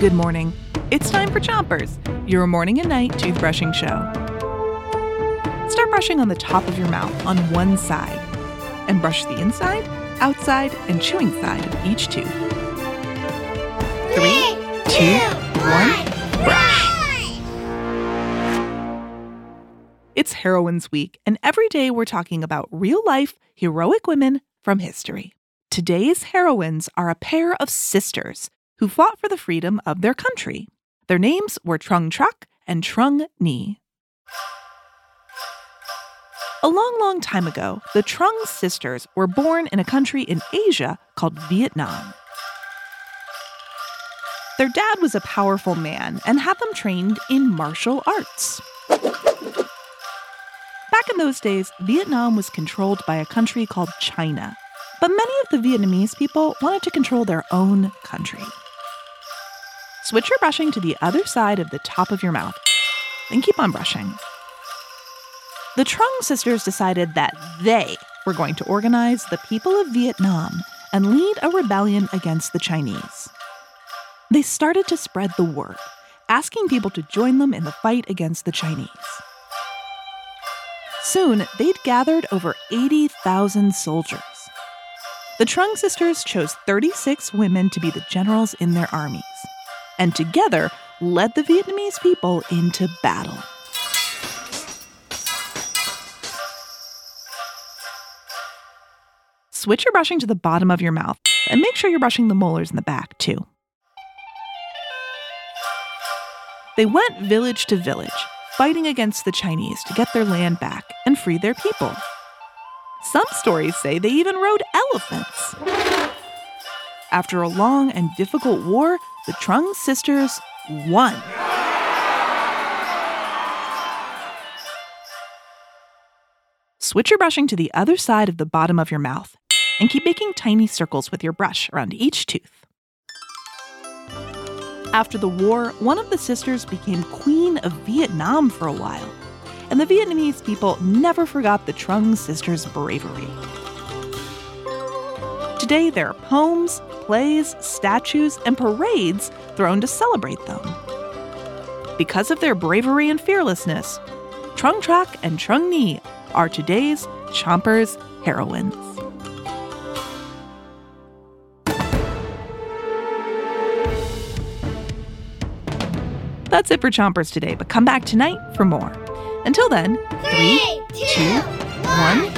Good morning. It's time for Chompers, your morning and night toothbrushing show. Start brushing on the top of your mouth on one side and brush the inside, outside, and chewing side of each tooth. Three, two, one, brush. It's Heroines Week, and every day we're talking about real life, heroic women from history. Today's heroines are a pair of sisters who fought for the freedom of their country. Their names were Trung Truc and Trung Nhi. A long, long time ago, the Trung sisters were born in a country in Asia called Vietnam. Their dad was a powerful man and had them trained in martial arts. Back in those days, Vietnam was controlled by a country called China, but many of the Vietnamese people wanted to control their own country. Switch your brushing to the other side of the top of your mouth, then keep on brushing. The Trung sisters decided that they were going to organize the people of Vietnam and lead a rebellion against the Chinese. They started to spread the word, asking people to join them in the fight against the Chinese. Soon, they'd gathered over 80,000 soldiers. The Trung sisters chose 36 women to be the generals in their armies and together led the Vietnamese people into battle. Switch your brushing to the bottom of your mouth and make sure you're brushing the molars in the back too. They went village to village, fighting against the Chinese to get their land back and free their people. Some stories say they even rode elephants. After a long and difficult war, the Trung sisters won. Switch your brushing to the other side of the bottom of your mouth and keep making tiny circles with your brush around each tooth. After the war, one of the sisters became Queen of Vietnam for a while, and the Vietnamese people never forgot the Trung sisters' bravery. Today, there are poems, plays, statues, and parades thrown to celebrate them. Because of their bravery and fearlessness, Trung Truc and Trung Nhi are today's Chompers heroines. That's it for Chompers today, but come back tonight for more. Until then, three, two, one, spit.